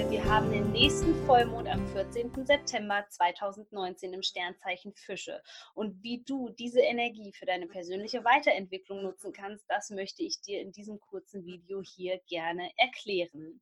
hier. Wir haben den nächsten Vollmond am 14. September 2019 im Sternzeichen Fische. Und wie du diese Energie für deine persönliche Weiterentwicklung nutzen kannst, das möchte ich dir in diesem kurzen Video hier gerne erklären.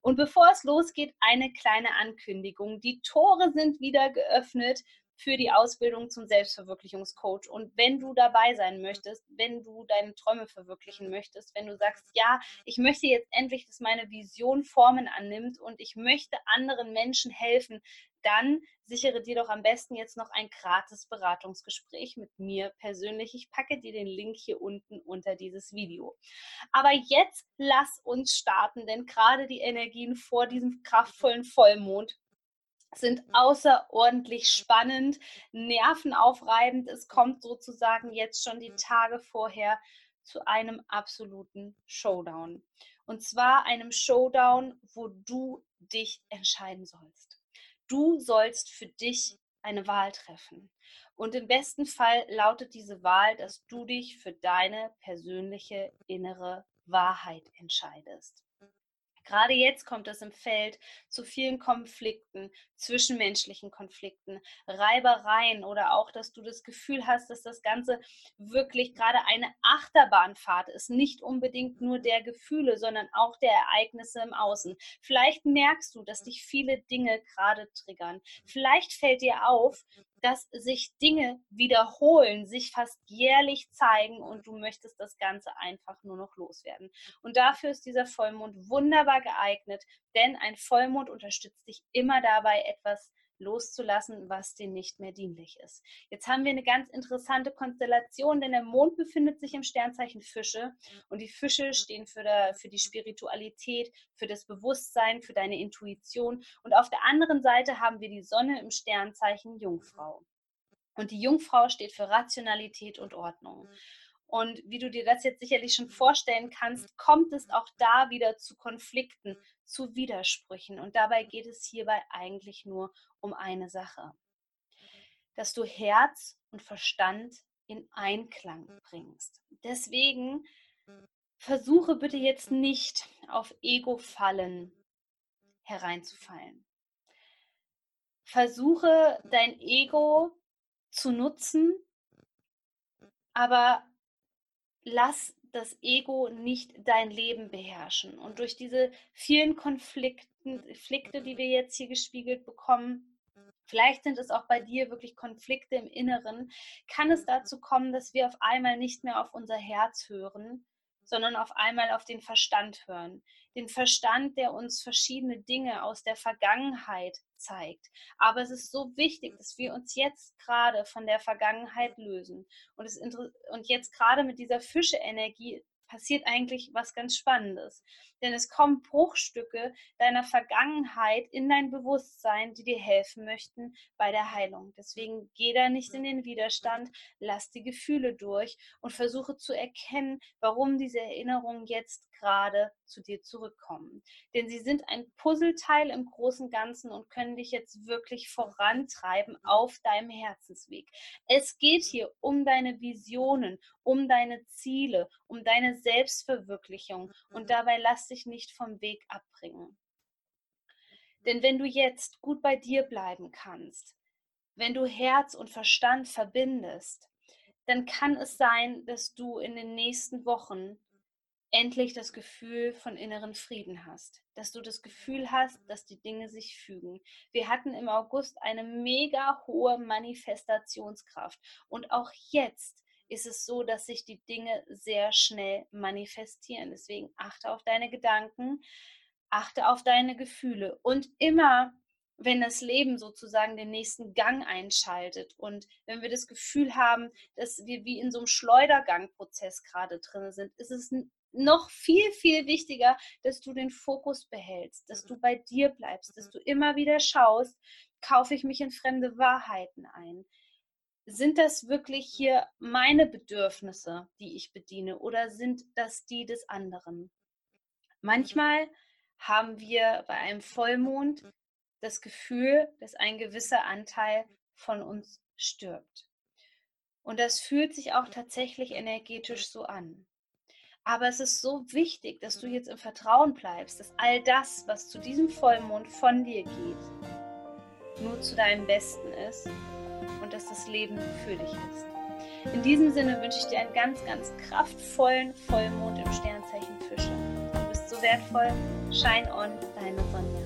Und bevor es losgeht, eine kleine Ankündigung. Die Tore sind wieder geöffnet für die Ausbildung zum Selbstverwirklichungscoach. Und wenn du dabei sein möchtest, wenn du deine Träume verwirklichen möchtest, wenn du sagst, ja, ich möchte jetzt endlich, dass meine Vision Formen annimmt und ich möchte anderen Menschen helfen, dann sichere dir doch am besten jetzt noch ein gratis Beratungsgespräch mit mir persönlich. Ich packe dir den Link hier unten unter dieses Video. Aber jetzt lass uns starten, denn gerade die Energien vor diesem kraftvollen Vollmond sind außerordentlich spannend, nervenaufreibend. Es kommt sozusagen jetzt schon die Tage vorher zu einem absoluten Showdown. Und zwar einem Showdown, wo du dich entscheiden sollst. Du sollst für dich eine Wahl treffen. Und im besten Fall lautet diese Wahl, dass du dich für deine persönliche innere Wahrheit entscheidest. Gerade jetzt kommt es im Feld zu vielen Konflikten, zwischenmenschlichen Konflikten, Reibereien oder auch, dass du das Gefühl hast, dass das Ganze wirklich gerade eine Achterbahnfahrt ist. Nicht unbedingt nur der Gefühle, sondern auch der Ereignisse im Außen. Vielleicht merkst du, dass dich viele Dinge gerade triggern. Vielleicht fällt dir auf, dass sich Dinge wiederholen, sich fast jährlich zeigen und du möchtest das Ganze einfach nur noch loswerden. Und dafür ist dieser Vollmond wunderbar geeignet, denn ein Vollmond unterstützt dich immer dabei, etwas loszulassen, was dir nicht mehr dienlich ist. Jetzt haben wir eine ganz interessante Konstellation, denn der Mond befindet sich im Sternzeichen Fische und die Fische stehen für, der, für die Spiritualität, für das Bewusstsein, für deine Intuition und auf der anderen Seite haben wir die Sonne im Sternzeichen Jungfrau. Und die Jungfrau steht für Rationalität und Ordnung. Und wie du dir das jetzt sicherlich schon vorstellen kannst, kommt es auch da wieder zu Konflikten, zu Widersprüchen. Und dabei geht es hierbei eigentlich nur um eine Sache, dass du Herz und Verstand in Einklang bringst. Deswegen versuche bitte jetzt nicht auf Ego-Fallen hereinzufallen. Versuche dein Ego zu nutzen, aber lass das Ego nicht dein Leben beherrschen. Und durch diese vielen Konflikten, Konflikte, die wir jetzt hier gespiegelt bekommen, vielleicht sind es auch bei dir wirklich Konflikte im Inneren, kann es dazu kommen, dass wir auf einmal nicht mehr auf unser Herz hören, sondern auf einmal auf den Verstand hören. Den Verstand, der uns verschiedene Dinge aus der Vergangenheit zeigt. Aber es ist so wichtig, dass wir uns jetzt gerade von der Vergangenheit lösen. Und, es, und jetzt gerade mit dieser Fische-Energie passiert eigentlich was ganz Spannendes. Denn es kommen Bruchstücke deiner Vergangenheit in dein Bewusstsein, die dir helfen möchten bei der Heilung. Deswegen geh da nicht in den Widerstand, lass die Gefühle durch und versuche zu erkennen, warum diese Erinnerungen jetzt gerade zu dir zurückkommen. Denn sie sind ein Puzzleteil im großen Ganzen und können dich jetzt wirklich vorantreiben auf deinem Herzensweg. Es geht hier um deine Visionen, um deine Ziele, um deine Selbstverwirklichung und dabei lass dich nicht vom Weg abbringen. Denn wenn du jetzt gut bei dir bleiben kannst, wenn du Herz und Verstand verbindest, dann kann es sein, dass du in den nächsten Wochen endlich das Gefühl von inneren Frieden hast, dass du das Gefühl hast, dass die Dinge sich fügen. Wir hatten im August eine mega hohe Manifestationskraft und auch jetzt ist es so, dass sich die Dinge sehr schnell manifestieren. Deswegen achte auf deine Gedanken, achte auf deine Gefühle und immer wenn das Leben sozusagen den nächsten Gang einschaltet und wenn wir das Gefühl haben, dass wir wie in so einem Schleudergangprozess gerade drin sind, ist es noch viel, viel wichtiger, dass du den Fokus behältst, dass du bei dir bleibst, dass du immer wieder schaust, kaufe ich mich in fremde Wahrheiten ein? Sind das wirklich hier meine Bedürfnisse, die ich bediene, oder sind das die des anderen? Manchmal haben wir bei einem Vollmond das Gefühl, dass ein gewisser Anteil von uns stirbt. Und das fühlt sich auch tatsächlich energetisch so an. Aber es ist so wichtig, dass du jetzt im Vertrauen bleibst, dass all das, was zu diesem Vollmond von dir geht, nur zu deinem Besten ist und dass das Leben für dich ist. In diesem Sinne wünsche ich dir einen ganz, ganz kraftvollen Vollmond im Sternzeichen Fische. Du bist so wertvoll. Shine on, deine Sonja.